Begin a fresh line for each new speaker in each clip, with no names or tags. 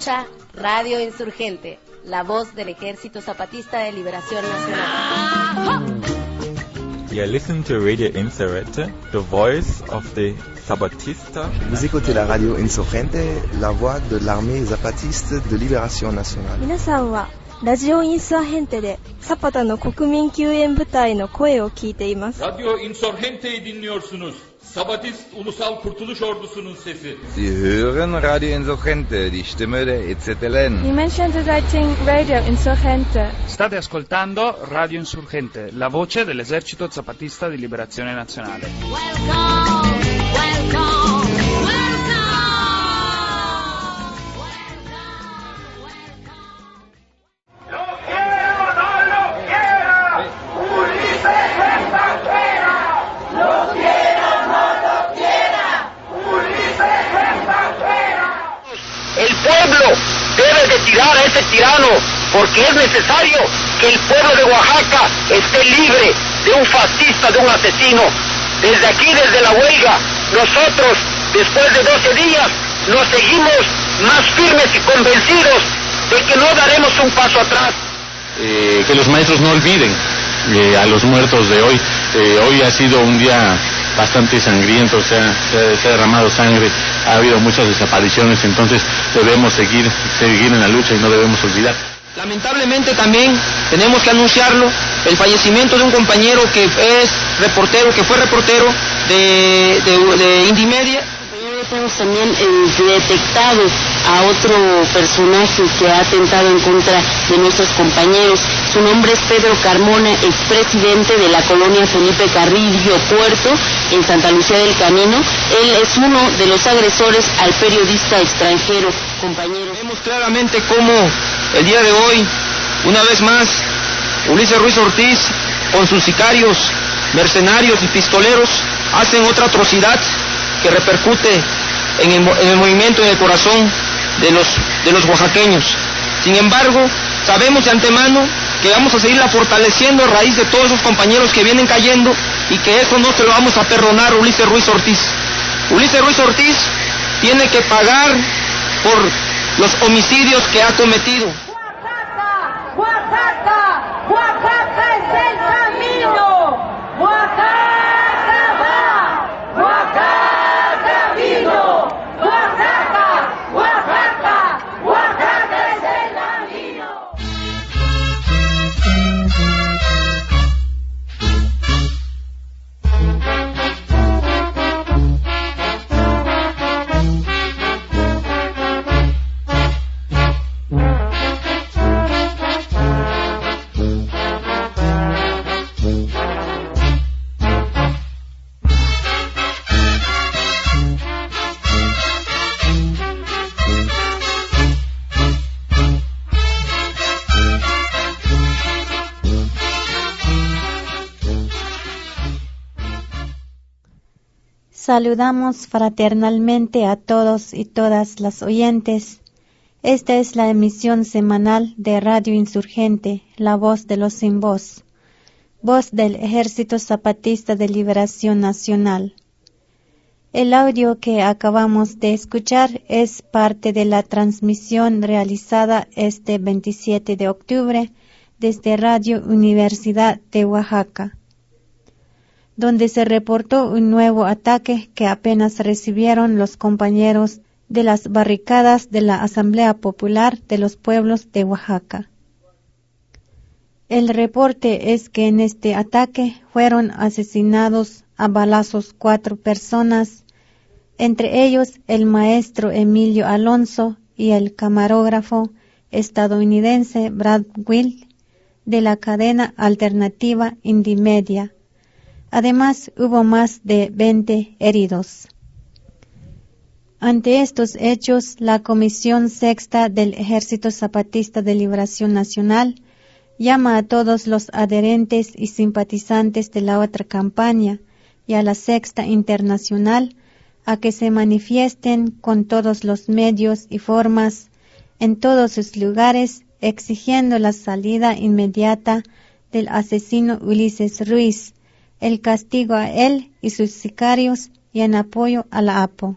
escucha Radio Insurgente, la voz del Ejército Zapatista de Liberación Nacional.
You listen to Radio Insurgente, the voice of the Zapatista.
Vous écoutez la radio Insurgente, la voix de l'armée zapatiste de libération nationale.
皆さんはラジオインサーヘンテでサパタの国民救援部隊の声を聞いています。
Radyo Insurgente'yi dinliyorsunuz. Sabatist Ulusal Kurtuluş Ordusu'nun sesi.
Sie hören Radio Insurgente, die Stimme der EZLN.
Die Menschen searching Radio Insurgente.
State ascoltando Radio Insurgente, la voce dell'esercito zapatista di liberazione nazionale.
El tirano porque es necesario que el pueblo de Oaxaca esté libre de un fascista, de un asesino. Desde aquí, desde la huelga, nosotros, después de 12 días, nos seguimos más firmes y convencidos de que no daremos un paso atrás.
Eh, que los maestros no olviden eh, a los muertos de hoy. Eh, hoy ha sido un día bastante sangriento, se ha, se ha- se ha derramado sangre, ha habido muchas desapariciones, entonces debemos seguir, seguir en la lucha y no debemos olvidar.
Lamentablemente también tenemos que anunciarlo, el fallecimiento de un compañero que es reportero, que fue reportero de, de, de Indimedia.
Hemos también eh, detectado a otro personaje que ha atentado en contra de nuestros compañeros. Su nombre es Pedro Carmona, expresidente de la colonia Felipe Carrillo Puerto en Santa Lucía del Camino. Él es uno de los agresores al periodista extranjero, compañeros.
Vemos claramente cómo el día de hoy, una vez más, Ulises Ruiz Ortiz, con sus sicarios, mercenarios y pistoleros, hacen otra atrocidad que repercute en el, mo- en el movimiento y en el corazón de los, de los oaxaqueños. Sin embargo, sabemos de antemano que vamos a seguirla fortaleciendo a raíz de todos esos compañeros que vienen cayendo y que eso no se lo vamos a perdonar Ulises Ruiz Ortiz. Ulises Ruiz Ortiz tiene que pagar por los homicidios que ha cometido.
Saludamos fraternalmente a todos y todas las oyentes. Esta es la emisión semanal de Radio Insurgente, la voz de los sin voz, voz del Ejército Zapatista de Liberación Nacional. El audio que acabamos de escuchar es parte de la transmisión realizada este 27 de octubre desde Radio Universidad de Oaxaca donde se reportó un nuevo ataque que apenas recibieron los compañeros de las barricadas de la Asamblea Popular de los Pueblos de Oaxaca. El reporte es que en este ataque fueron asesinados a balazos cuatro personas, entre ellos el maestro Emilio Alonso y el camarógrafo estadounidense Brad Will de la cadena alternativa Indimedia. Además, hubo más de 20 heridos. Ante estos hechos, la Comisión Sexta del Ejército Zapatista de Liberación Nacional llama a todos los adherentes y simpatizantes de la otra campaña y a la Sexta Internacional a que se manifiesten con todos los medios y formas en todos sus lugares exigiendo la salida inmediata del asesino Ulises Ruiz, el castigo a él y sus sicarios y en apoyo a la APO.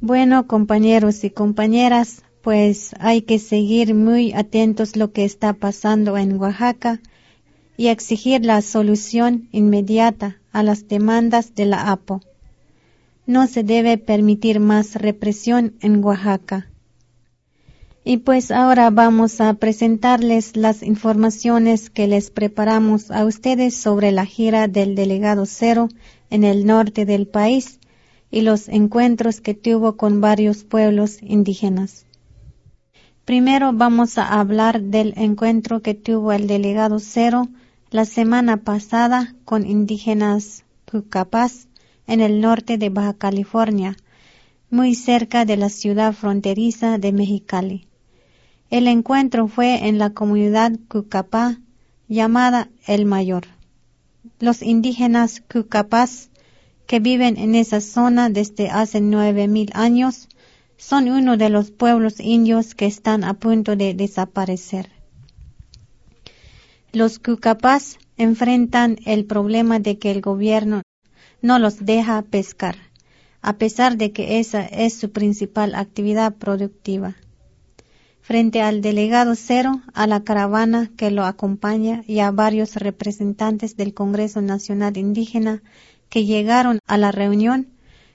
Bueno, compañeros y compañeras, pues hay que seguir muy atentos lo que está pasando en Oaxaca y exigir la solución inmediata a las demandas de la APO. No se debe permitir más represión en Oaxaca. Y pues ahora vamos a presentarles las informaciones que les preparamos a ustedes sobre la gira del delegado Cero en el norte del país y los encuentros que tuvo con varios pueblos indígenas. Primero vamos a hablar del encuentro que tuvo el delegado Cero la semana pasada con indígenas Cucapás en el norte de Baja California, muy cerca de la ciudad fronteriza de Mexicali. El encuentro fue en la comunidad Cucapá llamada El Mayor. Los indígenas Cucapás que viven en esa zona desde hace nueve mil años son uno de los pueblos indios que están a punto de desaparecer. Los Cucapás enfrentan el problema de que el gobierno no los deja pescar, a pesar de que esa es su principal actividad productiva frente al delegado Cero, a la caravana que lo acompaña y a varios representantes del Congreso Nacional Indígena que llegaron a la reunión,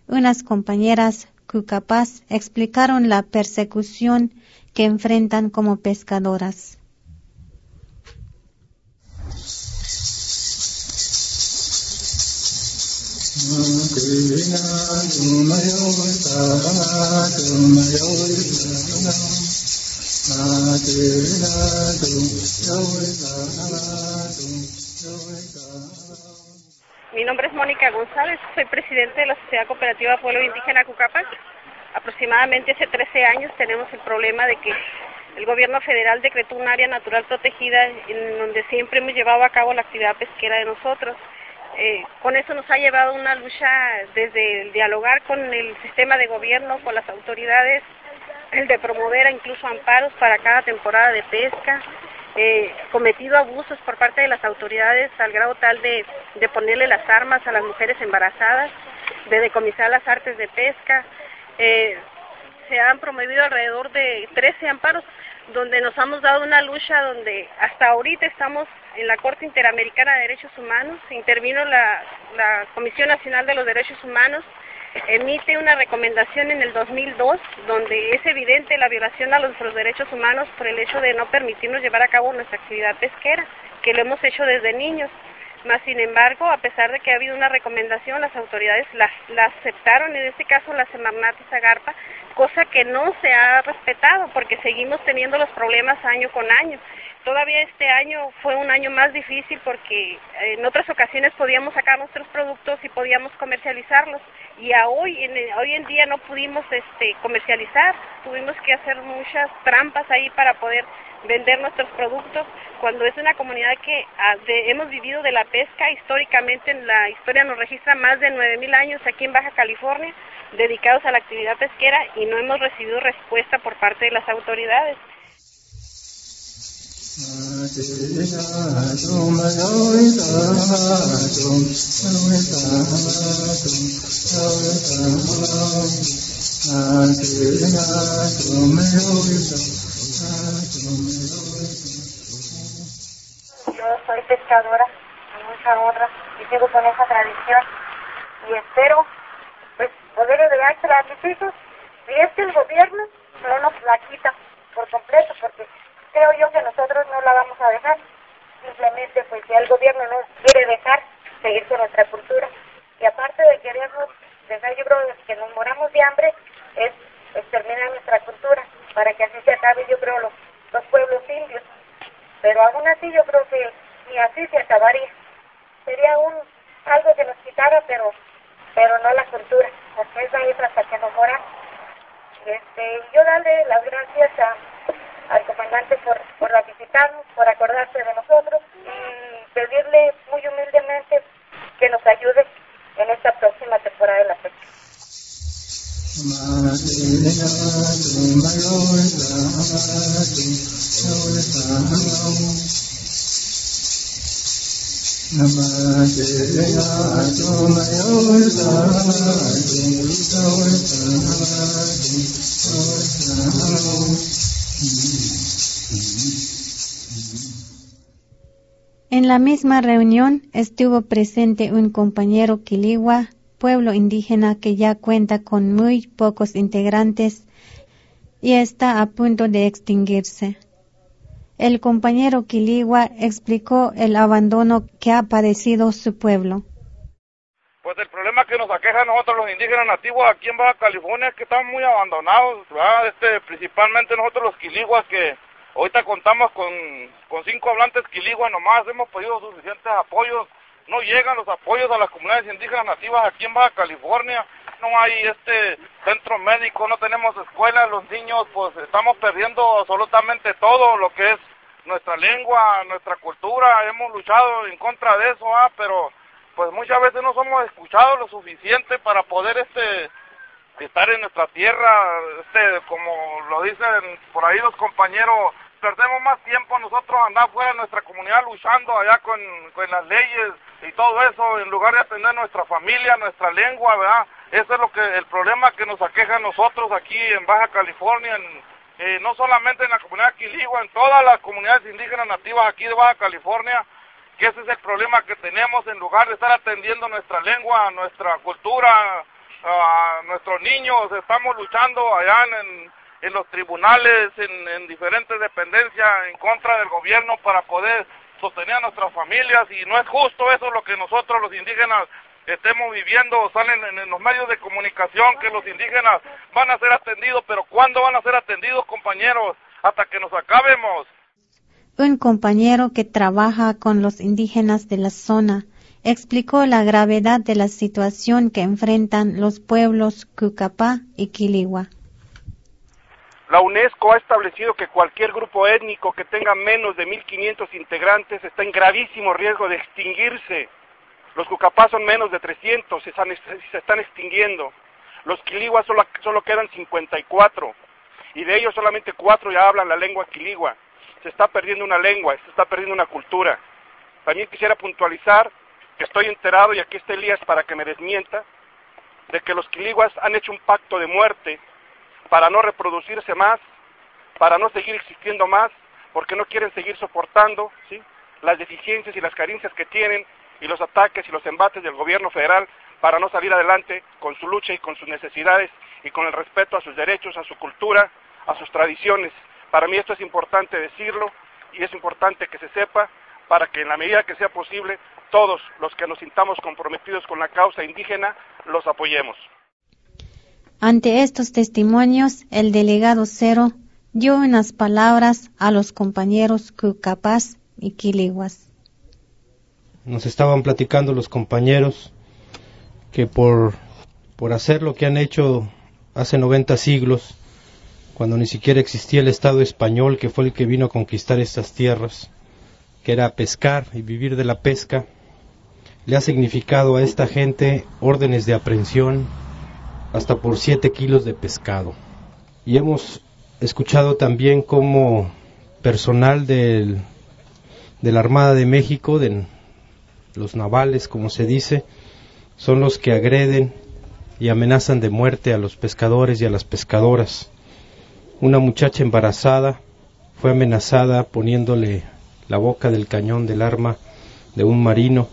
unas compañeras cucapás explicaron la persecución que enfrentan como pescadoras.
Mi nombre es Mónica González, soy presidente de la Sociedad Cooperativa Pueblo Indígena Cucapac. Aproximadamente hace 13 años tenemos el problema de que el gobierno federal decretó un área natural protegida en donde siempre hemos llevado a cabo la actividad pesquera de nosotros. Eh, con eso nos ha llevado una lucha desde el dialogar con el sistema de gobierno, con las autoridades, el de promover incluso amparos para cada temporada de pesca, eh, cometido abusos por parte de las autoridades al grado tal de, de ponerle las armas a las mujeres embarazadas, de decomisar las artes de pesca. Eh, se han promovido alrededor de 13 amparos donde nos hemos dado una lucha donde hasta ahorita estamos en la Corte Interamericana de Derechos Humanos, intervino la, Comisión Nacional de los Derechos Humanos, emite una recomendación en el 2002 donde es evidente la violación a nuestros derechos humanos por el hecho de no permitirnos llevar a cabo nuestra actividad pesquera, que lo hemos hecho desde niños. Más sin embargo, a pesar de que ha habido una recomendación, las autoridades la, la aceptaron, en este caso la Semarnat y Zagarpa, cosa que no se ha respetado porque seguimos teniendo los problemas año con año. Todavía este año fue un año más difícil porque en otras ocasiones podíamos sacar nuestros productos y podíamos comercializarlos y a hoy en, hoy en día no pudimos este comercializar, tuvimos que hacer muchas trampas ahí para poder vender nuestros productos cuando es una comunidad que ah, de, hemos vivido de la pesca históricamente en la historia nos registra más de 9000 años aquí en Baja California dedicados a la actividad pesquera y no hemos recibido respuesta por parte de las autoridades.
Yo soy pescadora, con mucha honra, y sigo con esa tradición y espero pues poder heredársela a mis hijos y es que el gobierno no nos la quita por completo porque creo yo que nosotros no la vamos a dejar. Simplemente pues si el gobierno no quiere dejar seguir con nuestra cultura. Y aparte de querernos dejar yo creo que nos moramos de hambre es exterminar nuestra cultura para que así se acabe yo creo los, los pueblos indios. Pero aún así yo creo que ni así se acabaría. Sería un algo que nos quitara pero pero no la cultura. Porque esa es hasta que nos moramos. Este yo darle las gracias a, al comandante por, por visitarnos, por acordarse de nosotros y pedirle muy humildemente que nos ayude en esta próxima temporada de la pesca.
En la misma reunión estuvo presente un compañero quiligua, pueblo indígena que ya cuenta con muy pocos integrantes y está a punto de extinguirse. El compañero Quiligua explicó el abandono que ha padecido su pueblo.
Pues el problema que nos aqueja a nosotros los indígenas nativos aquí en Baja California es que estamos muy abandonados, Este, principalmente nosotros los quiliguas que ahorita contamos con, cinco hablantes quiliguas nomás, hemos pedido suficientes apoyos, no llegan los apoyos a las comunidades indígenas nativas aquí en Baja California, no hay este centro médico, no tenemos escuelas, los niños pues estamos perdiendo absolutamente todo lo que es nuestra lengua, nuestra cultura, hemos luchado en contra de eso, ¿ah? pero pues muchas veces no somos escuchados lo suficiente para poder este estar en nuestra tierra, este como lo dicen por ahí los compañeros, perdemos más tiempo nosotros andar fuera de nuestra comunidad luchando allá con, con las leyes y todo eso en lugar de atender nuestra familia, nuestra lengua, ¿verdad? Ese es lo que el problema que nos aqueja a nosotros aquí en Baja California, eh, no solamente en la comunidad Quiligua, en todas las comunidades indígenas nativas aquí de Baja California, que ese es el problema que tenemos en lugar de estar atendiendo nuestra lengua, nuestra cultura, a nuestros niños, estamos luchando allá en, en los tribunales, en, en diferentes dependencias en contra del gobierno para poder sostener a nuestras familias y no es justo eso lo que nosotros los indígenas estemos viviendo, salen en, los medios de comunicación que los indígenas van a ser atendidos, pero ¿cuándo van a ser atendidos, compañeros? Hasta que nos acabemos.
Un compañero que trabaja con los indígenas de la zona explicó la gravedad de la situación que enfrentan los pueblos Cucapá y Quiligua.
La UNESCO ha establecido que cualquier grupo étnico que tenga menos de 1.500 integrantes está en gravísimo riesgo de extinguirse los cucapás son menos de 300, se están, se están extinguiendo. Los quiliguas solo, solo quedan 54 y de ellos solamente cuatro ya hablan la lengua quiligua. Se está perdiendo una lengua, se está perdiendo una cultura. También quisiera puntualizar que estoy enterado, y aquí está Elías para que me desmienta, de que los quiliguas han hecho un pacto de muerte para no reproducirse más, para no seguir existiendo más, porque no quieren seguir soportando ¿sí? las deficiencias y las carencias que tienen y los ataques y los embates del gobierno federal para no salir adelante con su lucha y con sus necesidades y con el respeto a sus derechos, a su cultura, a sus tradiciones. Para mí esto es importante decirlo y es importante que se sepa para que en la medida que sea posible todos los que nos sintamos comprometidos con la causa indígena los apoyemos.
Ante estos testimonios, el delegado Cero dio unas palabras a los compañeros Cucapaz y Quiliguas
nos estaban platicando los compañeros que por, por hacer lo que han hecho hace 90 siglos, cuando ni siquiera existía el Estado español que fue el que vino a conquistar estas tierras, que era pescar y vivir de la pesca, le ha significado a esta gente órdenes de aprehensión hasta por siete kilos de pescado. Y hemos escuchado también como personal del, de la Armada de México, de, los navales, como se dice, son los que agreden y amenazan de muerte a los pescadores y a las pescadoras. Una muchacha embarazada fue amenazada poniéndole la boca del cañón del arma de un marino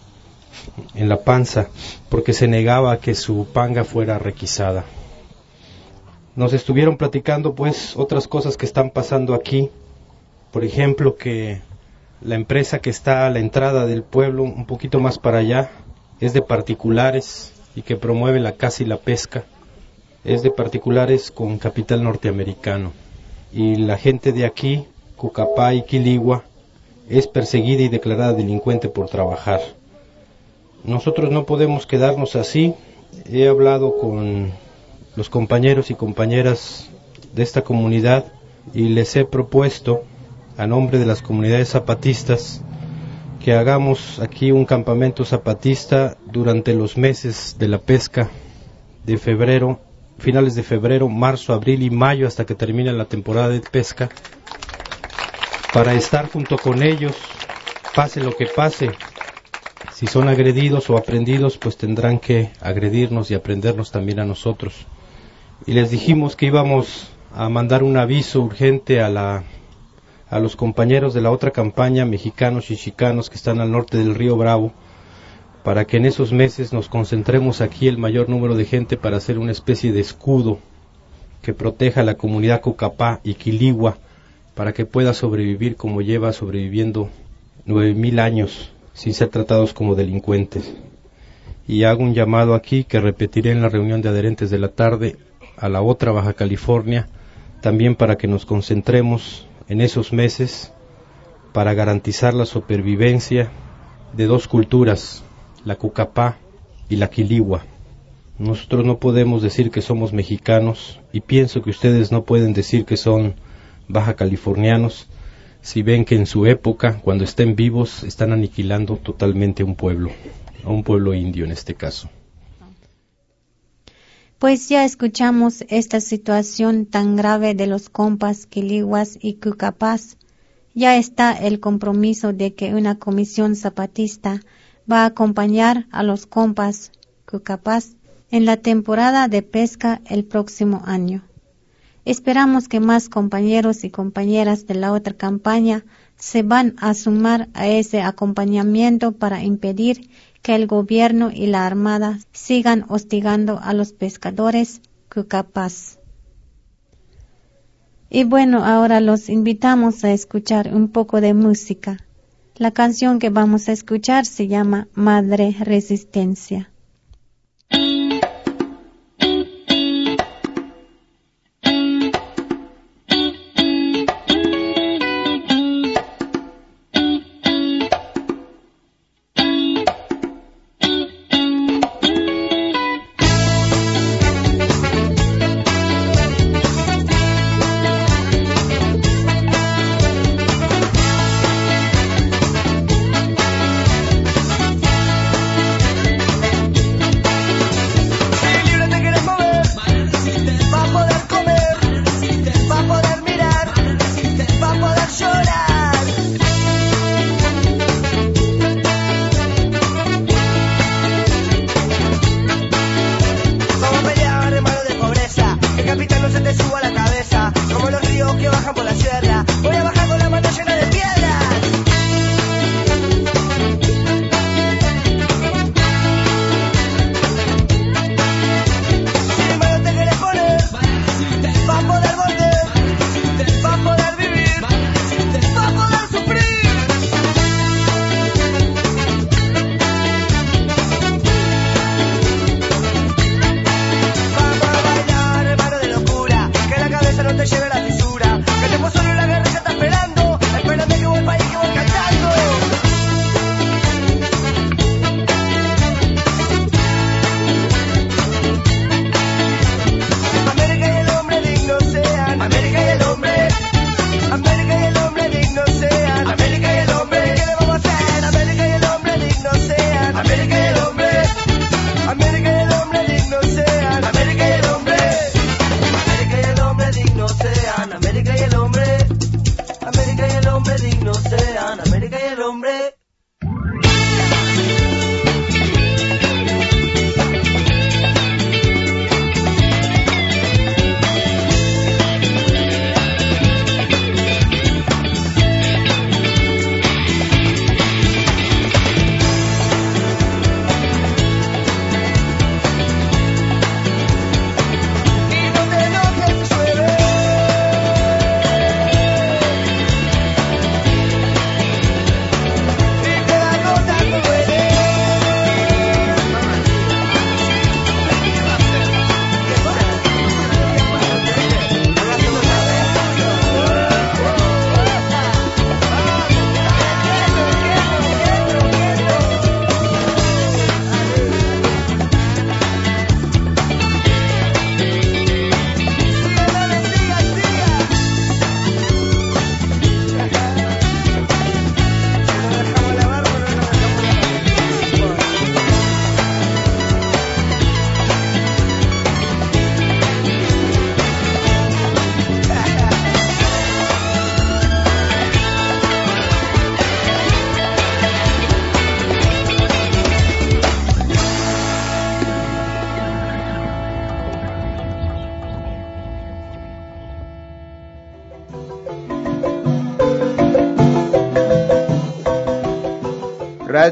en la panza porque se negaba a que su panga fuera requisada. Nos estuvieron platicando pues otras cosas que están pasando aquí, por ejemplo que la empresa que está a la entrada del pueblo, un poquito más para allá, es de particulares y que promueve la caza y la pesca. Es de particulares con capital norteamericano. Y la gente de aquí, Cucapá y Quiligua, es perseguida y declarada delincuente por trabajar. Nosotros no podemos quedarnos así. He hablado con los compañeros y compañeras de esta comunidad y les he propuesto a nombre de las comunidades zapatistas que hagamos aquí un campamento zapatista durante los meses de la pesca de febrero, finales de febrero, marzo, abril y mayo hasta que termine la temporada de pesca, para estar junto con ellos, pase lo que pase. Si son agredidos o aprendidos, pues tendrán que agredirnos y aprendernos también a nosotros. Y les dijimos que íbamos a mandar un aviso urgente a la a los compañeros de la otra campaña, mexicanos y chicanos que están al norte del río Bravo, para que en esos meses nos concentremos aquí el mayor número de gente para hacer una especie de escudo que proteja a la comunidad Cocapá y Quiligua para que pueda sobrevivir como lleva sobreviviendo nueve mil años sin ser tratados como delincuentes. Y hago un llamado aquí que repetiré en la reunión de adherentes de la tarde a la otra Baja California, también para que nos concentremos en esos meses para garantizar la supervivencia de dos culturas, la Cucapá y la Quiligua. Nosotros no podemos decir que somos mexicanos y pienso que ustedes no pueden decir que son baja californianos si ven que en su época, cuando estén vivos, están aniquilando totalmente un pueblo, a un pueblo indio en este caso.
Pues ya escuchamos esta situación tan grave de los compas quiliguas y cucapas. Ya está el compromiso de que una comisión zapatista va a acompañar a los compas cucapas en la temporada de pesca el próximo año. Esperamos que más compañeros y compañeras de la otra campaña se van a sumar a ese acompañamiento para impedir que el gobierno y la armada sigan hostigando a los pescadores cucapas. Y bueno, ahora los invitamos a escuchar un poco de música. La canción que vamos a escuchar se llama Madre Resistencia.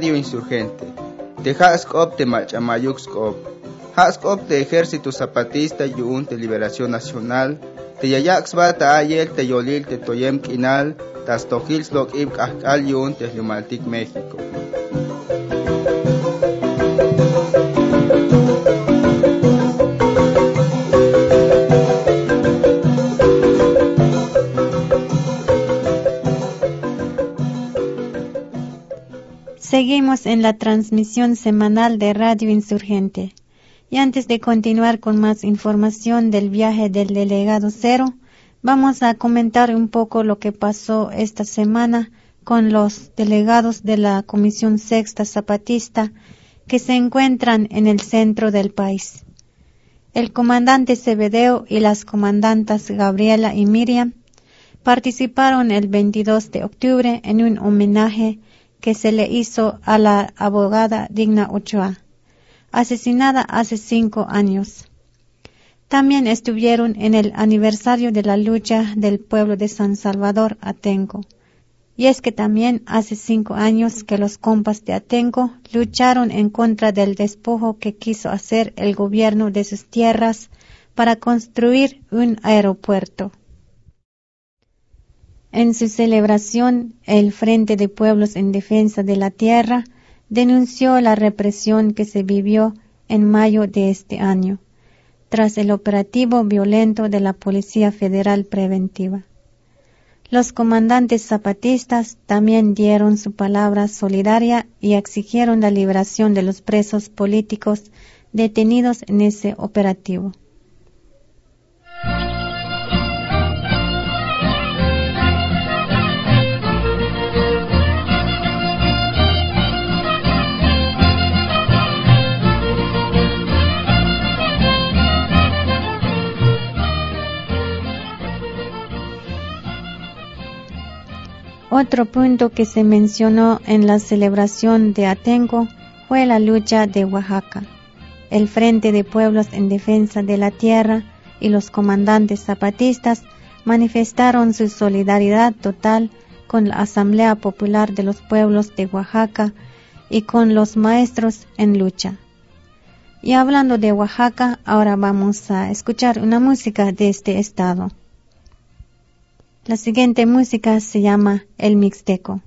Radio Insurgente, de Haskop de Machamayuxkop, Haskop de Ejército Zapatista Yuun de Liberación Nacional, de Yayaxba Ayel de Yolil de Toyem Kinal, das Tojilslok Ibk Ahkal Yuun de México.
Seguimos en la transmisión semanal de Radio Insurgente. Y antes de continuar con más información del viaje del delegado Cero, vamos a comentar un poco lo que pasó esta semana con los delegados de la Comisión Sexta Zapatista que se encuentran en el centro del país. El comandante Cebedeo y las comandantas Gabriela y Miriam participaron el 22 de octubre en un homenaje que se le hizo a la abogada Digna Ochoa, asesinada hace cinco años. También estuvieron en el aniversario de la lucha del pueblo de San Salvador, Atenco. Y es que también hace cinco años que los compas de Atenco lucharon en contra del despojo que quiso hacer el gobierno de sus tierras para construir un aeropuerto. En su celebración, el Frente de Pueblos en Defensa de la Tierra denunció la represión que se vivió en mayo de este año, tras el operativo violento de la Policía Federal Preventiva. Los comandantes zapatistas también dieron su palabra solidaria y exigieron la liberación de los presos políticos detenidos en ese operativo. Otro punto que se mencionó en la celebración de Atenco fue la lucha de Oaxaca. El Frente de Pueblos en Defensa de la Tierra y los comandantes zapatistas manifestaron su solidaridad total con la Asamblea Popular de los Pueblos de Oaxaca y con los maestros en lucha. Y hablando de Oaxaca, ahora vamos a escuchar una música de este estado. La siguiente música se llama El Mixteco.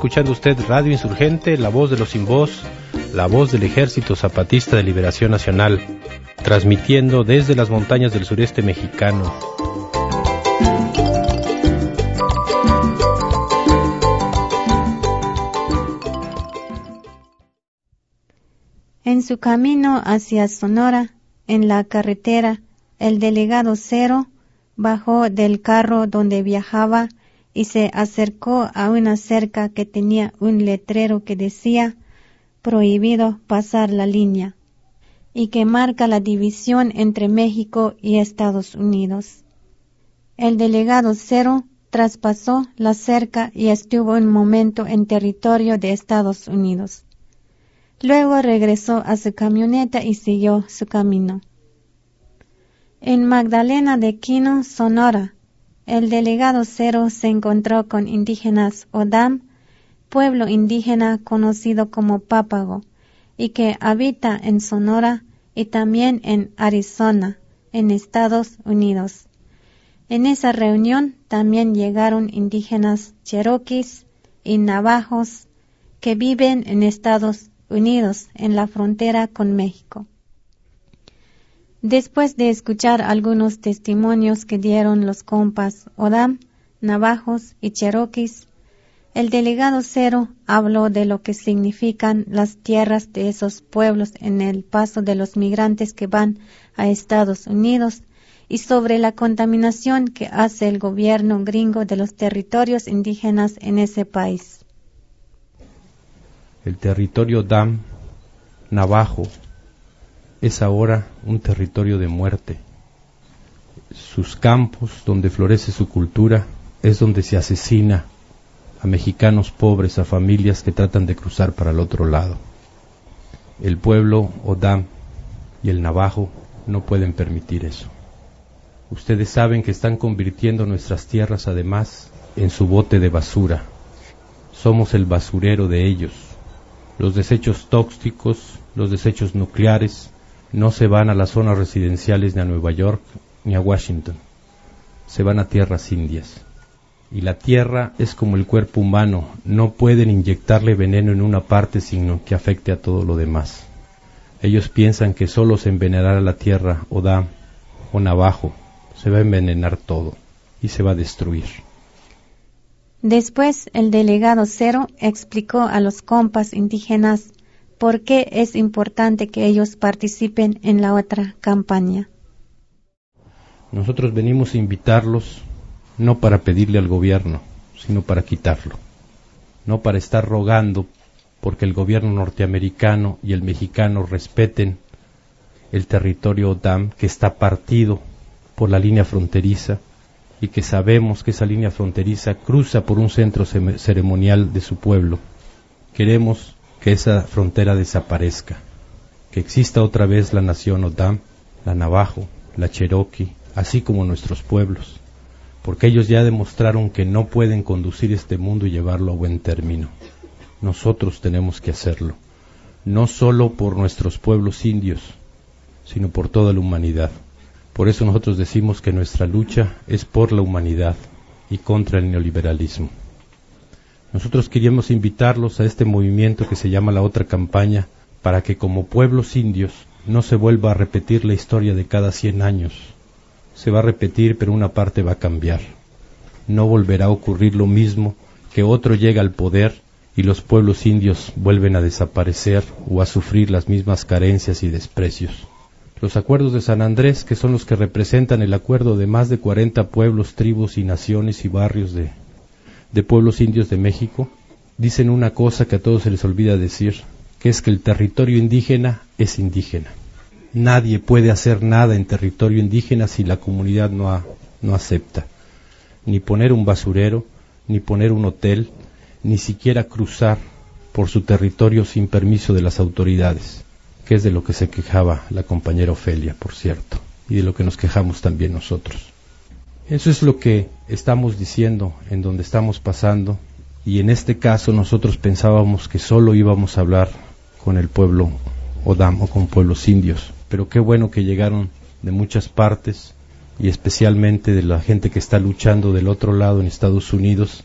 Escuchando usted Radio Insurgente, la voz de los sin voz, la voz del Ejército Zapatista de Liberación Nacional, transmitiendo desde las montañas del sureste mexicano.
En su camino hacia Sonora, en la carretera, el delegado Cero bajó del carro donde viajaba y se acercó a una cerca que tenía un letrero que decía prohibido pasar la línea y que marca la división entre México y Estados Unidos. El delegado Cero traspasó la cerca y estuvo un momento en territorio de Estados Unidos. Luego regresó a su camioneta y siguió su camino. En Magdalena de Quino, Sonora, el delegado Cero se encontró con indígenas Odam, pueblo indígena conocido como Pápago, y que habita en Sonora y también en Arizona, en Estados Unidos. En esa reunión también llegaron indígenas cheroquis y navajos que viven en Estados Unidos, en la frontera con México. Después de escuchar algunos testimonios que dieron los compas Odam, Navajos y Cherokees, el delegado Cero habló de lo que significan las tierras de esos pueblos en el paso de los migrantes que van a Estados Unidos y sobre la contaminación que hace el gobierno gringo de los territorios indígenas en ese país.
El territorio Dam, Navajo, es ahora un territorio de muerte. Sus campos, donde florece su cultura, es donde se asesina a mexicanos pobres, a familias que tratan de cruzar para el otro lado. El pueblo Odam y el Navajo no pueden permitir eso. Ustedes saben que están convirtiendo nuestras tierras además en su bote de basura. Somos el basurero de ellos. Los desechos tóxicos, los desechos nucleares, no se van a las zonas residenciales ni a Nueva York ni a Washington, se van a tierras indias. Y la tierra es como el cuerpo humano, no pueden inyectarle veneno en una parte sino que afecte a todo lo demás. Ellos piensan que solo se envenenará la tierra o da o navajo, se va a envenenar todo y se va a destruir.
Después el delegado Cero explicó a los compas indígenas por qué es importante que ellos participen en la otra campaña.
Nosotros venimos a invitarlos no para pedirle al gobierno, sino para quitarlo, no para estar rogando porque el gobierno norteamericano y el mexicano respeten el territorio OTAN que está partido por la línea fronteriza y que sabemos que esa línea fronteriza cruza por un centro ceremonial de su pueblo. Queremos que esa frontera desaparezca, que exista otra vez la nación Odam, la Navajo, la Cherokee, así como nuestros pueblos, porque ellos ya demostraron que no pueden conducir este mundo y llevarlo a buen término. Nosotros tenemos que hacerlo, no solo por nuestros pueblos indios, sino por toda la humanidad. Por eso nosotros decimos que nuestra lucha es por la humanidad y contra el neoliberalismo. Nosotros queríamos invitarlos a este movimiento que se llama la otra campaña para que como pueblos indios no se vuelva a repetir la historia de cada 100 años. Se va a repetir, pero una parte va a cambiar. No volverá a ocurrir lo mismo que otro llega al poder y los pueblos indios vuelven a desaparecer o a sufrir las mismas carencias y desprecios. Los acuerdos de San Andrés, que son los que representan el acuerdo de más de 40 pueblos, tribus y naciones y barrios de de pueblos indios de México dicen una cosa que a todos se les olvida decir, que es que el territorio indígena es indígena. Nadie puede hacer nada en territorio indígena si la comunidad no, no acepta. Ni poner un basurero, ni poner un hotel, ni siquiera cruzar por su territorio sin permiso de las autoridades, que es de lo que se quejaba la compañera Ofelia, por cierto, y de lo que nos quejamos también nosotros. Eso es lo que estamos diciendo en donde estamos pasando y en este caso nosotros pensábamos que solo íbamos a hablar con el pueblo Odam o con pueblos indios, pero qué bueno que llegaron de muchas partes y especialmente de la gente que está luchando del otro lado en Estados Unidos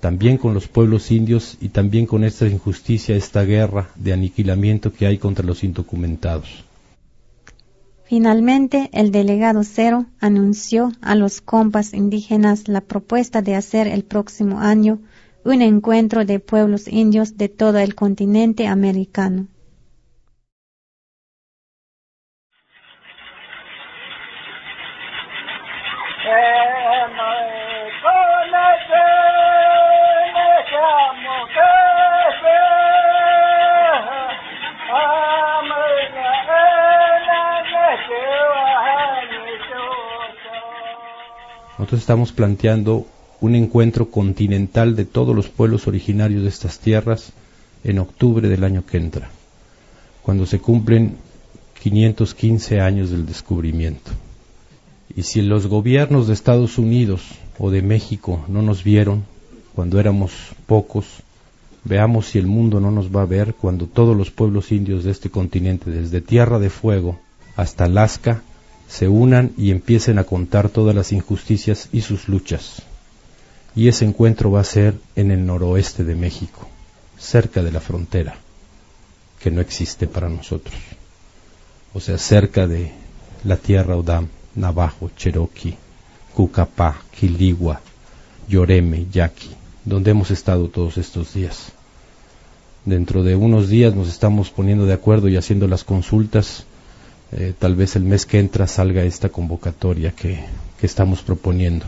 también con los pueblos indios y también con esta injusticia, esta guerra de aniquilamiento que hay contra los indocumentados.
Finalmente, el delegado Cero anunció a los compas indígenas la propuesta de hacer el próximo año un encuentro de pueblos indios de todo el continente americano.
Nosotros estamos planteando un encuentro continental de todos los pueblos originarios de estas tierras en octubre del año que entra, cuando se cumplen 515 años del descubrimiento. Y si los gobiernos de Estados Unidos o de México no nos vieron cuando éramos pocos, veamos si el mundo no nos va a ver cuando todos los pueblos indios de este continente, desde Tierra de Fuego hasta Alaska, se unan y empiecen a contar todas las injusticias y sus luchas. Y ese encuentro va a ser en el noroeste de México, cerca de la frontera, que no existe para nosotros. O sea, cerca de la tierra Odam, Navajo, Cherokee, Cucapá, Quiligua, Yoreme, Yaqui, donde hemos estado todos estos días. Dentro de unos días nos estamos poniendo de acuerdo y haciendo las consultas eh, tal vez el mes que entra salga esta convocatoria que, que estamos proponiendo.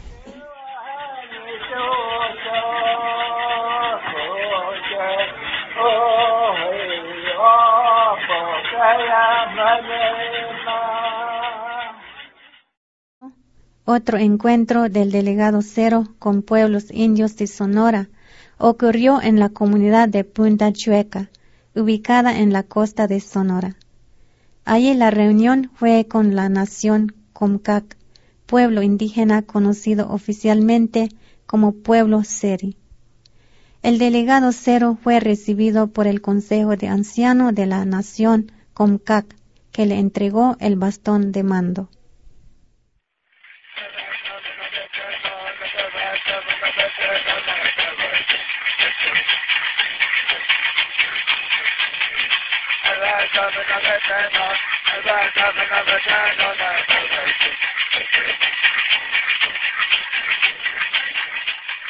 Otro encuentro del delegado Cero con pueblos indios de Sonora ocurrió en la comunidad de Punta Chueca, ubicada en la costa de Sonora. Allí la reunión fue con la nación Comcac, pueblo indígena conocido oficialmente como pueblo Seri. El delegado Cero fue recibido por el Consejo de Ancianos de la Nación Comcac, que le entregó el bastón de mando.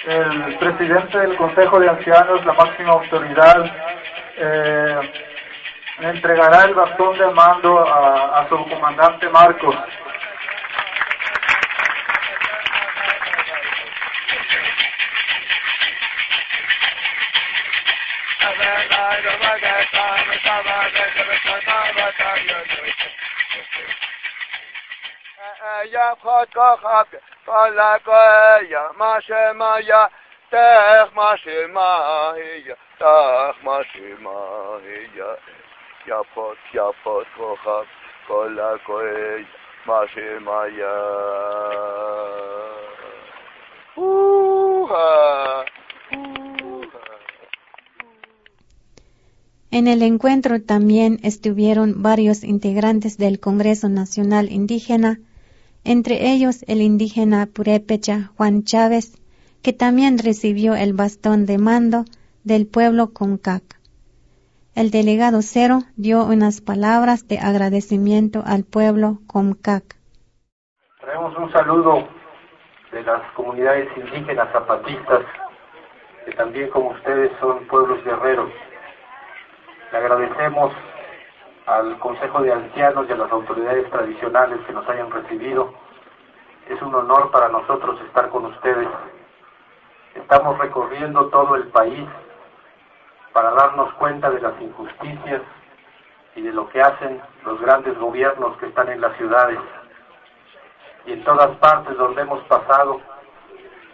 El presidente del Consejo de Ancianos, la máxima autoridad, eh, entregará el bastón de mando a, a su comandante Marcos.
יפחות כוכב כל הגויה, מה שמה יא, תך מה שמה יא, תך מה שמה יא. יפחות יפחות כוכב כל הגויה, מה שמה יא.
En el encuentro también estuvieron varios integrantes del Congreso Nacional Indígena, entre ellos el indígena purépecha Juan Chávez, que también recibió el bastón de mando del pueblo Concac. El delegado Cero dio unas palabras de agradecimiento al pueblo Concac.
Traemos un saludo de las comunidades indígenas zapatistas, que también como ustedes son pueblos guerreros le agradecemos al Consejo de Ancianos y a las autoridades tradicionales que nos hayan recibido. Es un honor para nosotros estar con ustedes. Estamos recorriendo todo el país para darnos cuenta de las injusticias y de lo que hacen los grandes gobiernos que están en las ciudades. Y en todas partes donde hemos pasado,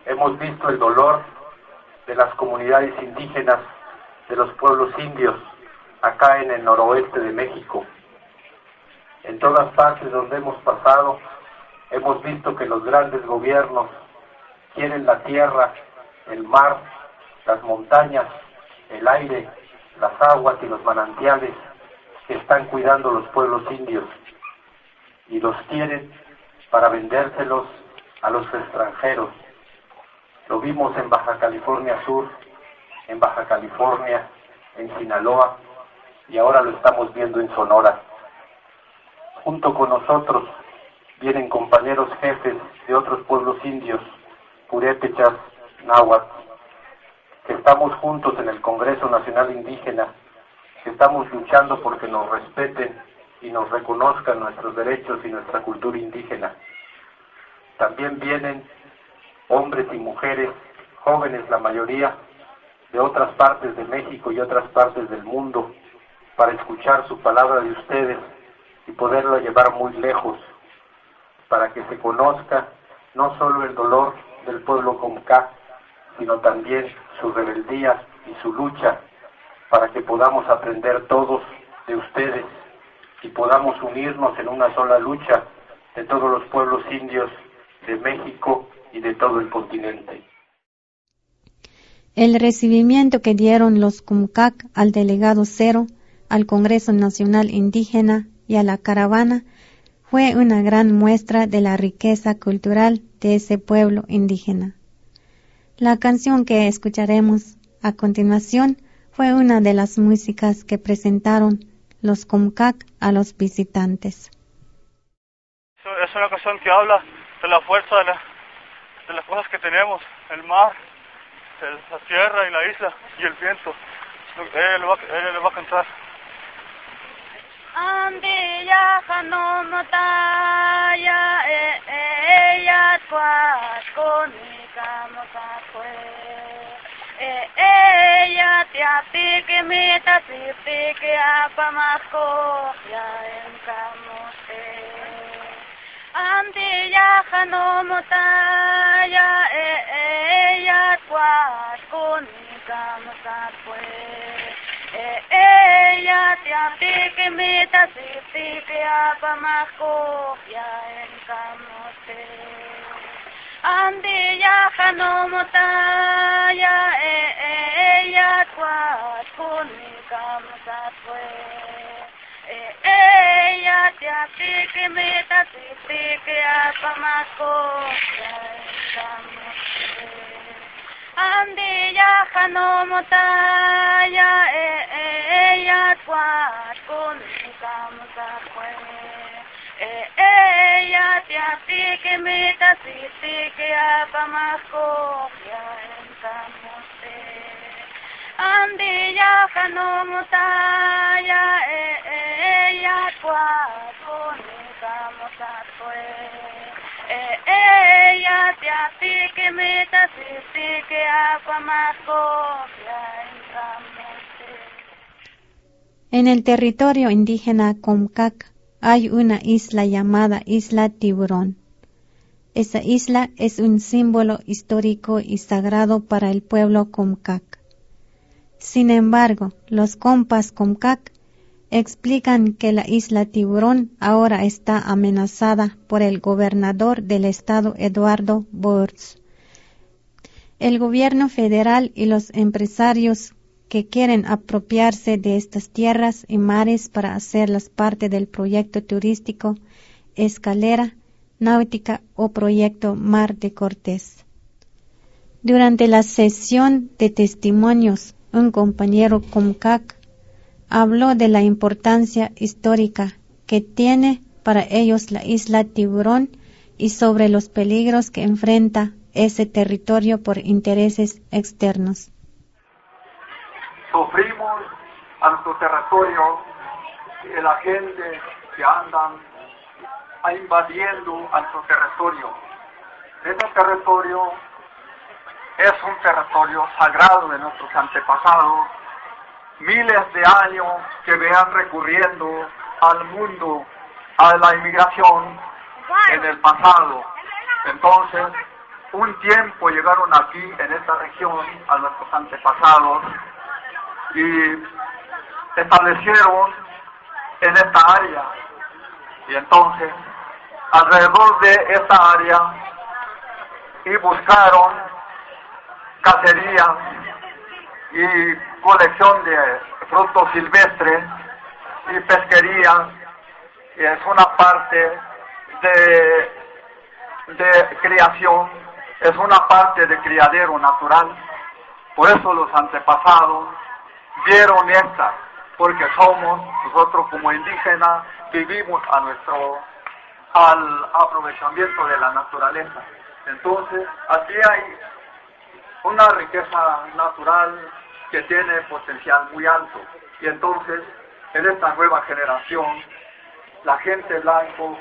hemos visto el dolor de las comunidades indígenas, de los pueblos indios, acá en el noroeste de México. En todas partes donde hemos pasado, hemos visto que los grandes gobiernos quieren la tierra, el mar, las montañas, el aire, las aguas y los manantiales que están cuidando los pueblos indios y los quieren para vendérselos a los extranjeros. Lo vimos en Baja California Sur, en Baja California, en Sinaloa y ahora lo estamos viendo en Sonora. Junto con nosotros vienen compañeros jefes de otros pueblos indios, purépechas, náhuatl, que estamos juntos en el Congreso Nacional Indígena, que estamos luchando porque nos respeten y nos reconozcan nuestros derechos y nuestra cultura indígena. También vienen hombres y mujeres, jóvenes la mayoría, de otras partes de México y otras partes del mundo, para escuchar su palabra de ustedes y poderla llevar muy lejos, para que se conozca no solo el dolor del pueblo Comcá, sino también su rebeldía y su lucha, para que podamos aprender todos de ustedes y podamos unirnos en una sola lucha de todos los pueblos indios de México y de todo el continente.
El recibimiento que dieron los Cumcac al delegado Cero, al Congreso Nacional Indígena y a la caravana fue una gran muestra de la riqueza cultural de ese pueblo indígena. La canción que escucharemos a continuación fue una de las músicas que presentaron los Comcac a los visitantes.
Es una canción que habla de la fuerza de, la, las cosas que tenemos, el mar, la tierra y la isla y el viento. Él, él va a cantar.
Andilla hanomotaya e e ya twas konika mosakwe e e ya te apike meta sipike apamasko ya enkamote Andilla hanomotaya e e ya twas konika mosakwe ella te aplique meta si que apamajo ya en camote. Ande ya janomota ya ella cuat con mi camisa fue. Ella te aplique meta si que apamajo ya en camote ande ya janomota ya e e ya twat con kamsa kwe e e ya te así que me ta si apamasko ya en kamote ande ya janomota ya e e ya kwe ya
En el territorio indígena Comcac hay una isla llamada Isla Tiburón. Esa isla es un símbolo histórico y sagrado para el pueblo Comcac. Sin embargo, los compas Comcac explican que la isla Tiburón ahora está amenazada por el gobernador del estado Eduardo Borz. El gobierno federal y los empresarios que quieren apropiarse de estas tierras y mares para hacerlas parte del proyecto turístico Escalera Náutica o proyecto Mar de Cortés. Durante la sesión de testimonios, un compañero Comcac habló de la importancia histórica que tiene para ellos la isla Tiburón y sobre los peligros que enfrenta ese territorio por intereses externos.
Sufrimos a nuestro territorio y la gente que andan invadiendo a nuestro territorio. Este territorio es un territorio sagrado de nuestros antepasados miles de años que vean recurriendo al mundo, a la inmigración en el pasado. Entonces, un tiempo llegaron aquí en esta región a nuestros antepasados y establecieron en esta área. Y entonces, alrededor de esta área, y buscaron cacerías y colección de frutos silvestres y pesquería es una parte de, de creación
es una parte de criadero natural. Por eso los antepasados vieron esta, porque somos nosotros como indígenas vivimos a nuestro al aprovechamiento de la naturaleza. Entonces, aquí hay una riqueza natural que tiene potencial muy alto. Y entonces, en esta nueva generación, la gente blanco,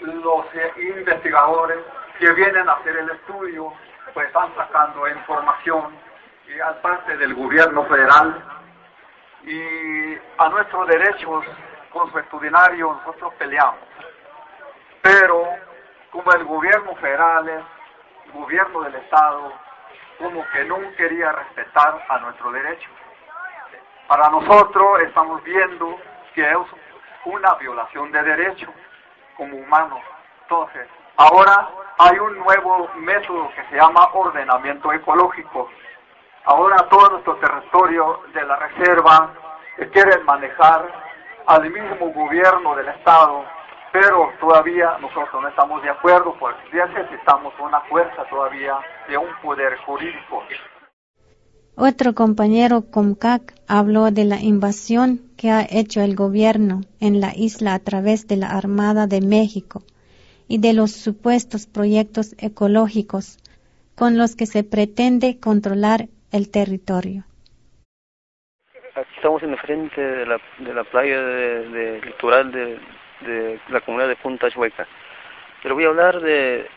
los investigadores que vienen a hacer el estudio, pues están sacando información y al parte del gobierno federal y a nuestros derechos consuetudinarios nosotros peleamos. Pero como el gobierno federal el gobierno del Estado, como que no quería respetar a nuestro derecho. Para nosotros estamos viendo que es una violación de derecho como humanos. Entonces, ahora hay un nuevo método que se llama ordenamiento ecológico. Ahora todo nuestro territorio de la reserva quieren manejar al mismo gobierno del Estado, pero todavía nosotros no estamos de acuerdo porque necesitamos una fuerza todavía de un poder jurídico.
Otro compañero Comcac habló de la invasión que ha hecho el gobierno en la isla a través de la Armada de México y de los supuestos proyectos ecológicos con los que se pretende controlar el territorio.
Aquí estamos en el frente de la, de la playa de, litoral de, de, la comunidad de Punta Chueca. Pero voy a hablar de,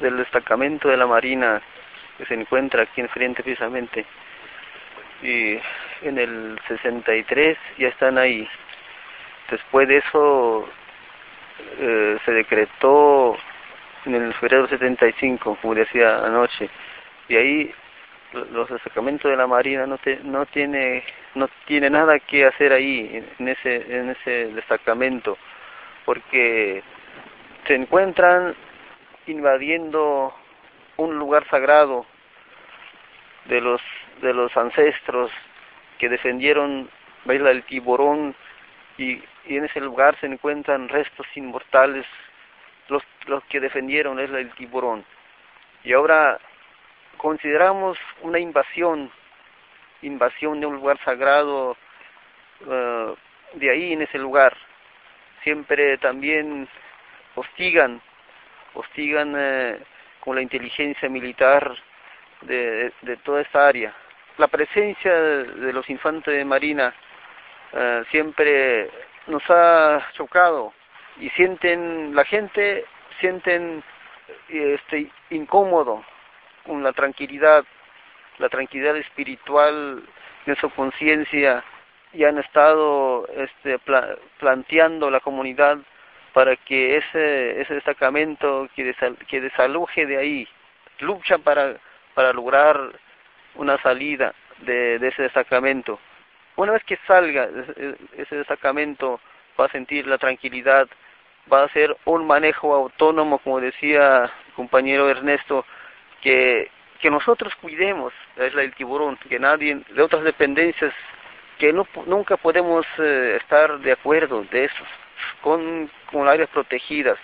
del destacamento de la Marina que se encuentra aquí enfrente precisamente y en el 63 ya están ahí. Después de eso eh, se decretó en el febrero 75, como decía anoche, y ahí los destacamentos de la Marina no, te, no tiene no tiene nada que hacer ahí en ese en ese destacamento porque se encuentran invadiendo un lugar sagrado de los de los ancestros que defendieron la isla del Tiburón y, en ese lugar se encuentran restos inmortales, los, los que defendieron la isla del Tiburón. Y ahora consideramos una invasión, invasión de un lugar sagrado eh, de ahí en ese lugar. Siempre también hostigan, hostigan eh, con la inteligencia militar de, de toda esta área. La presencia de los infantes de Marina eh, siempre nos ha chocado y sienten, la gente sienten este, incómodo con la tranquilidad, la tranquilidad espiritual de su conciencia y han estado este, planteando la comunidad para que ese, ese destacamento que, que desaloje de ahí, lucha para, para lograr una salida de, ese destacamento. Una vez que salga ese destacamento, va a sentir la tranquilidad, va a hacer un manejo autónomo, como decía el compañero Ernesto, que, que nosotros cuidemos la isla del tiburón, que nadie, de otras dependencias, que no, nunca podemos eh, estar de acuerdo de eso, con, con áreas protegidas,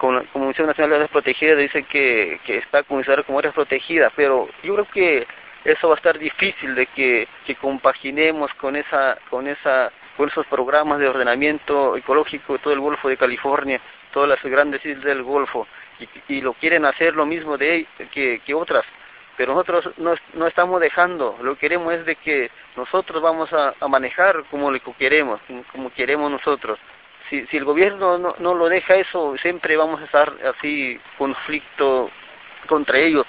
con la Comisión Nacional de Áreas Protegidas dice que, que está considerada como áreas protegidas, pero yo creo que eso va a estar difícil de que, compaginemos con esa con esa con esos programas de ordenamiento ecológico de todo el Golfo de California, todas las grandes islas del Golfo, y, y lo quieren hacer lo mismo de que, que otras, pero nosotros no, no estamos dejando, lo que queremos es de que nosotros vamos a, manejar como lo queremos, como queremos nosotros. Si, si el gobierno no, no lo deja eso, siempre vamos a estar así, conflicto contra ellos,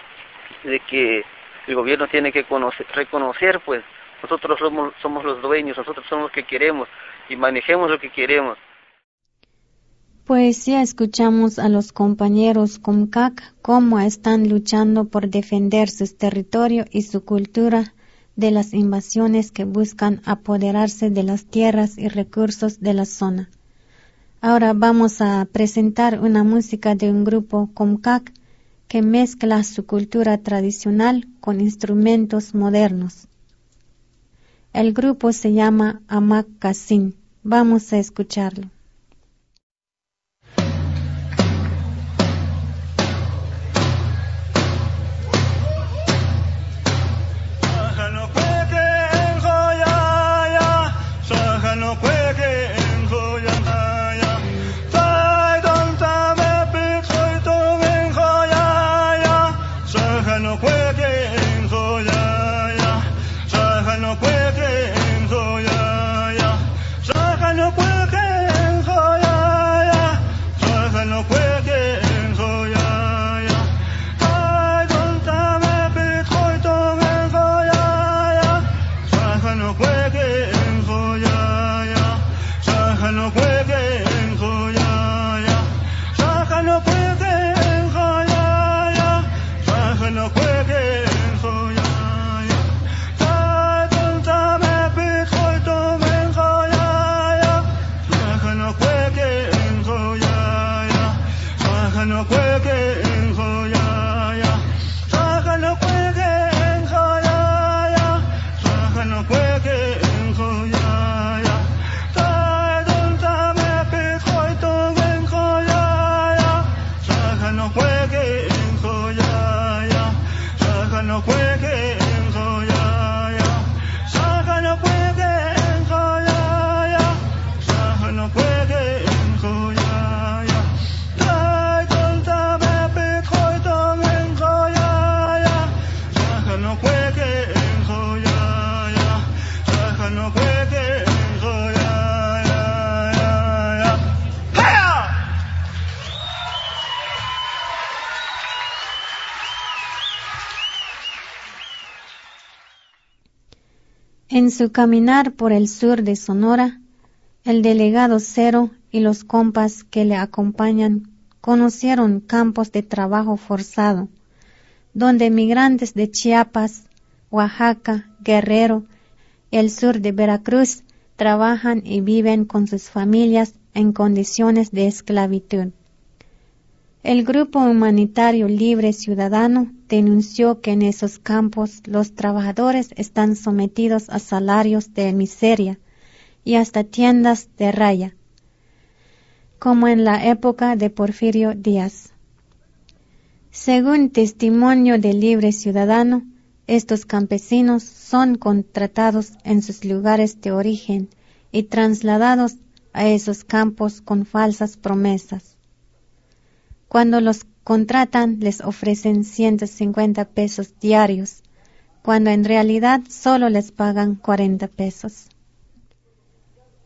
de que el gobierno tiene que reconocer, pues, nosotros somos, somos los dueños, nosotros somos los que queremos y manejemos lo que queremos.
Pues ya escuchamos a los compañeros Comcac cómo están luchando por defender su territorio y su cultura de las invasiones que buscan apoderarse de las tierras y recursos de la zona. Ahora vamos a presentar una música de un grupo Comcac que mezcla su cultura tradicional con instrumentos modernos. El grupo se llama Amak Vamos a escucharlo. En su caminar por el sur de Sonora, el delegado Cero y los compas que le acompañan conocieron campos de trabajo forzado, donde migrantes de Chiapas, Oaxaca, Guerrero, el sur de Veracruz trabajan y viven con sus familias en condiciones de esclavitud. El Grupo Humanitario Libre Ciudadano denunció que en esos campos los trabajadores están sometidos a salarios de miseria y hasta tiendas de raya, como en la época de Porfirio Díaz. Según testimonio del Libre Ciudadano, estos campesinos son contratados en sus lugares de origen y trasladados a esos campos con falsas promesas. Cuando los contratan les ofrecen 150 pesos diarios, cuando en realidad solo les pagan 40 pesos.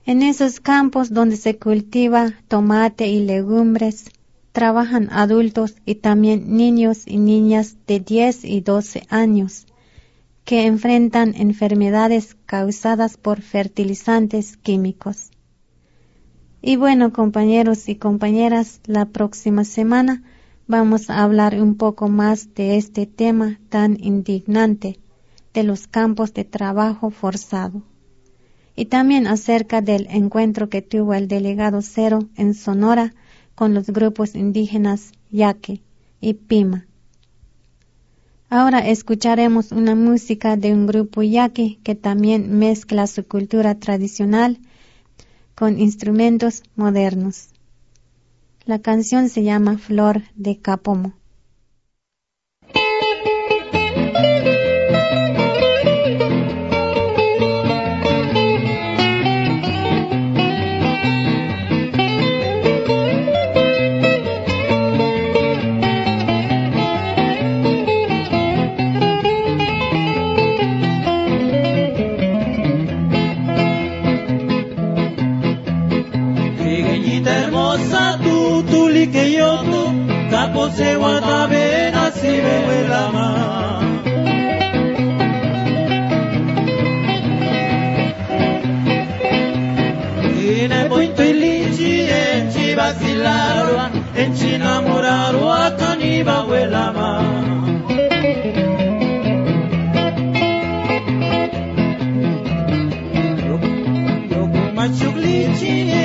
En esos campos donde se cultiva tomate y legumbres, trabajan adultos y también niños y niñas de 10 y 12 años que enfrentan enfermedades causadas por fertilizantes químicos. Y bueno, compañeros y compañeras, la próxima semana vamos a hablar un poco más de este tema tan indignante de los campos de trabajo forzado. Y también acerca del encuentro que tuvo el delegado Cero en Sonora con los grupos indígenas Yaque y Pima. Ahora escucharemos una música de un grupo Yaque que también mezcla su cultura tradicional con instrumentos modernos. La canción se llama Flor de Capomo.
Mose watabe nasibe welama Ine pointo illici e ci vacilarwa e ci innamorarwa caniba welama Chuglicine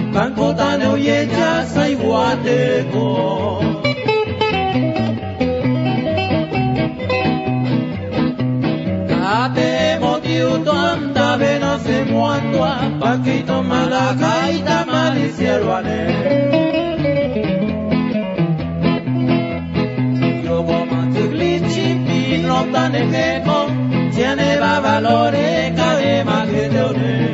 Bankotane oiecha zaiguateko Ate motiu tonta vena se muantua, paquito malacaita malicieruane. Yo como tuglici pino tanejeko, tiene va valore cabe magedone. Ine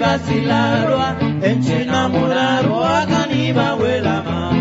kaniba silarwa, enchinamularwa kaniba welama.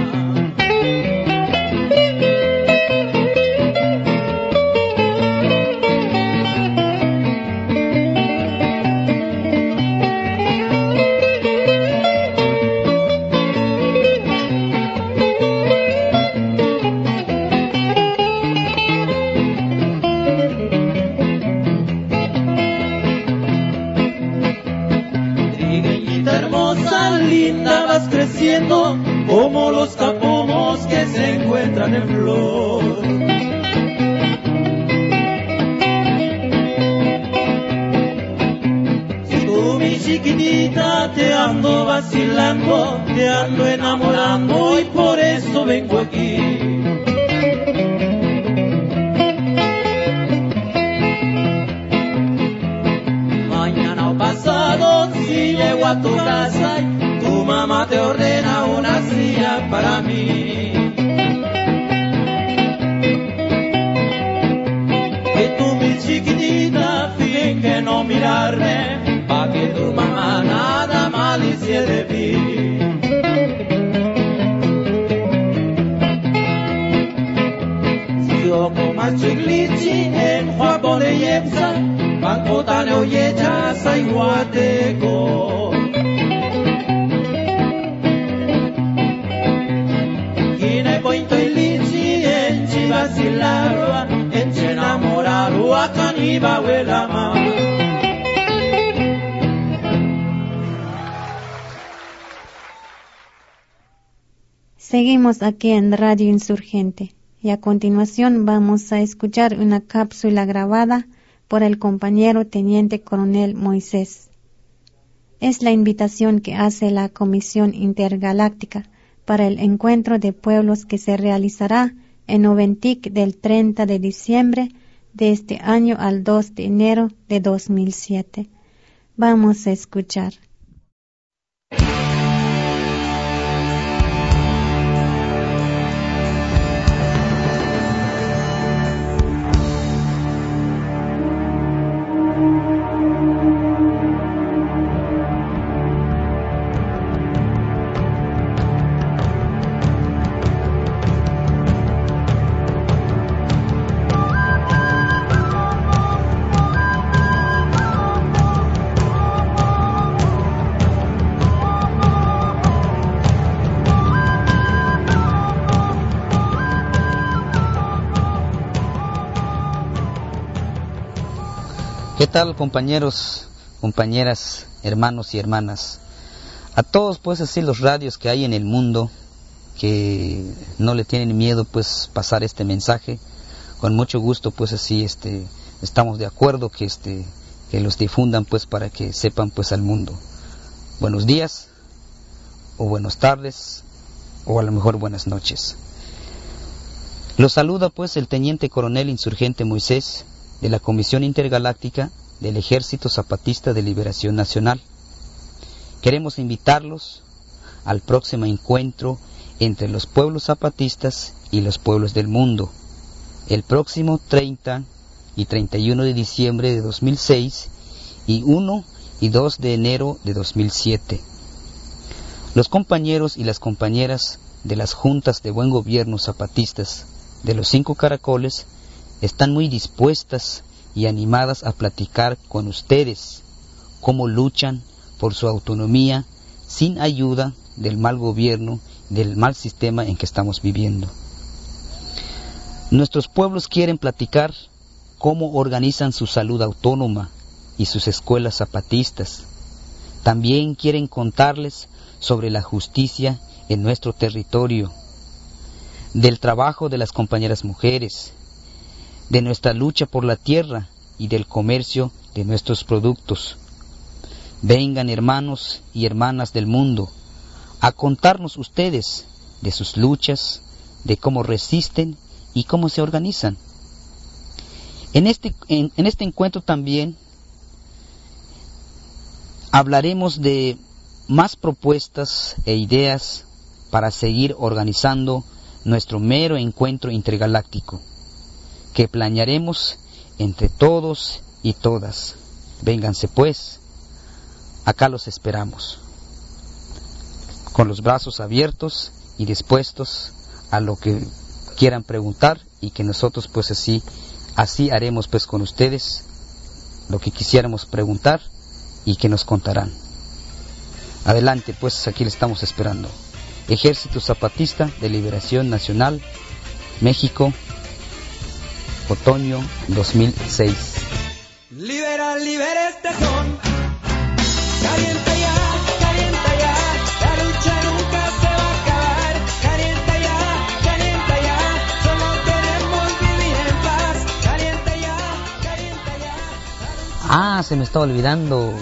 Aquí en Radio Insurgente y a continuación vamos a escuchar una cápsula grabada por el compañero Teniente Coronel Moisés. Es la invitación que hace la Comisión Intergaláctica para el Encuentro de Pueblos que se realizará en Oventic del 30 de diciembre de este año al 2 de enero de 2007. Vamos a escuchar.
Compañeros, compañeras, hermanos y hermanas? A todos pues así los radios que hay en el mundo que no le tienen miedo pues pasar este mensaje, con mucho gusto pues así este estamos de acuerdo que este que los difundan pues para que sepan pues al mundo. Buenos días o buenas tardes o a lo mejor buenas noches. Los saluda pues el teniente coronel insurgente Moisés de la Comisión Intergaláctica del Ejército Zapatista de Liberación Nacional. Queremos invitarlos al próximo encuentro entre los pueblos zapatistas y los pueblos del mundo, el próximo 30 y 31 de diciembre de 2006 y 1 y 2 de enero de 2007. Los compañeros y las compañeras de las juntas de buen gobierno zapatistas de los cinco caracoles están muy dispuestas y animadas a platicar con ustedes cómo luchan por su autonomía sin ayuda del mal gobierno, del mal sistema en que estamos viviendo. Nuestros pueblos quieren platicar cómo organizan su salud autónoma y sus escuelas zapatistas. También quieren contarles sobre la justicia en nuestro territorio, del trabajo de las compañeras mujeres, de nuestra lucha por la tierra y del comercio de nuestros productos. Vengan hermanos y hermanas del mundo, a contarnos ustedes de sus luchas, de cómo resisten y cómo se organizan. En este, en, este encuentro también hablaremos de más propuestas e ideas para seguir organizando nuestro mero encuentro intergaláctico, que planearemos entre todos y todas. Vénganse pues, acá los esperamos, con los brazos abiertos y dispuestos a lo que quieran preguntar y que nosotros pues así así haremos pues con ustedes lo que quisiéramos preguntar y que nos contarán. Adelante, pues aquí le estamos esperando. Ejército Zapatista de Liberación Nacional, México, otoño 2006. Libera, libera este son. Calienta ya, calienta ya. La lucha nunca se va a acabar. Calienta ya, calienta ya. Solo queremos vivir en paz. Calienta ya, calienta ya. Ah, se me estaba olvidando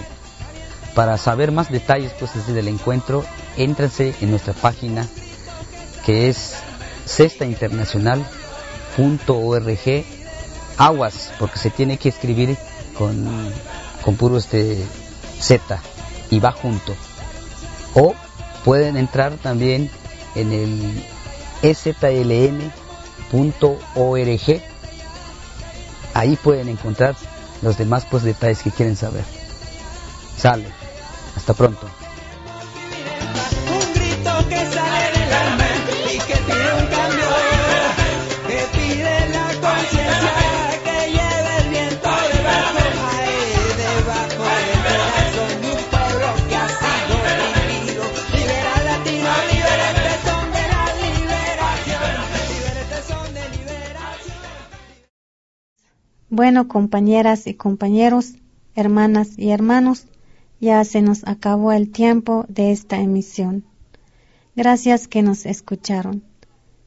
para saber más detalles pues, del encuentro, éntrense en nuestra página que es cestainternacional.org aguas, porque se tiene que escribir con, con puro este Z y va junto. O pueden entrar también en el ezln.org. Ahí pueden encontrar los demás pues, detalles que quieren saber. Sale. Hasta pronto.
Bueno, compañeras y compañeros, hermanas y hermanos, ya se nos acabó el tiempo de esta emisión. Gracias que nos escucharon.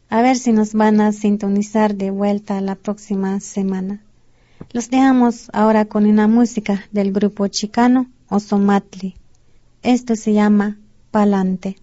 A ver si nos van a sintonizar de vuelta la próxima semana. Los dejamos ahora con una música del grupo chicano Osomatli. Esto se llama Palante.